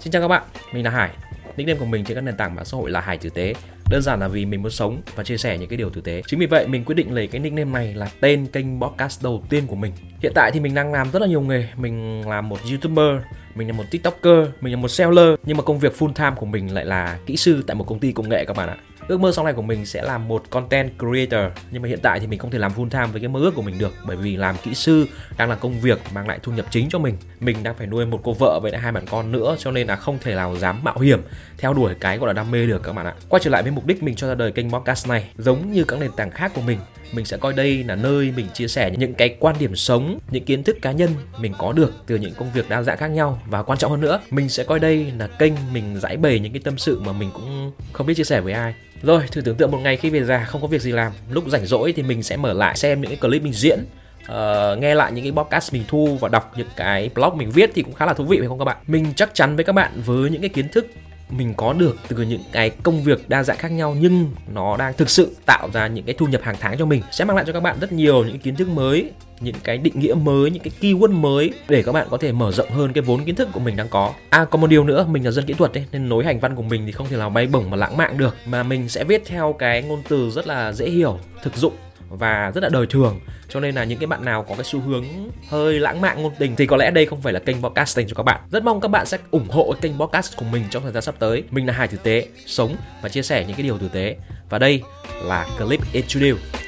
Xin chào các bạn, mình là Hải. Nickname của mình trên các nền tảng mạng xã hội là Hải Tử Tế. Đơn giản là vì mình muốn sống và chia sẻ những cái điều tử tế. Chính vì vậy mình quyết định lấy cái nickname này là tên kênh podcast đầu tiên của mình. Hiện tại thì mình đang làm rất là nhiều nghề. Mình là một YouTuber, mình là một TikToker, mình là một seller. Nhưng mà công việc full time của mình lại là kỹ sư tại một công ty công nghệ các bạn ạ. Ước mơ sau này của mình sẽ là một content creator. Nhưng mà hiện tại thì mình không thể làm full time với cái mơ ước của mình được, Bởi vì làm kỹ sư đang là công việc mang lại thu nhập chính cho mình. Mình đang phải nuôi một cô vợ với lại hai bạn con nữa, Cho nên là không thể nào dám mạo hiểm, theo đuổi cái gọi là đam mê được các bạn ạ. Quay trở lại với mục đích mình cho ra đời kênh podcast này. Giống như các nền tảng khác của mình mình sẽ coi đây là nơi mình chia sẻ những cái quan điểm sống, những kiến thức cá nhân mình có được từ những công việc đa dạng khác nhau. Và quan trọng hơn nữa, mình sẽ coi đây là kênh mình giải bày những cái tâm sự mà mình cũng không biết chia sẻ với ai rồi thử tưởng tượng một ngày khi về già không có việc gì làm lúc rảnh rỗi thì mình sẽ mở lại xem những cái clip mình diễn. Uh, nghe lại những cái podcast mình thu và đọc những cái blog mình viết thì cũng khá là thú vị phải không các bạn? Mình chắc chắn với các bạn với những cái kiến thức mình có được từ những cái công việc đa dạng khác nhau nhưng nó đang thực sự tạo ra những cái thu nhập hàng tháng cho mình sẽ mang lại cho các bạn rất nhiều những kiến thức mới, những cái định nghĩa mới, những cái keyword mới để các bạn có thể mở rộng hơn cái vốn kiến thức của mình đang có. À còn một điều nữa, mình là dân kỹ thuật ấy, nên nối hành văn của mình thì không thể nào bay bổng mà lãng mạn được, mà mình sẽ viết theo cái ngôn từ rất là dễ hiểu, thực dụng và rất là đời thường. Cho nên là những cái bạn nào có cái xu hướng hơi lãng mạn ngôn tình thì có lẽ đây không phải là kênh podcast dành cho các bạn. Rất mong các bạn sẽ ủng hộ kênh podcast của mình trong thời gian sắp tới. Mình là Hải Tử Tế, sống và chia sẻ những cái điều tử tế. Và đây là clip introduce.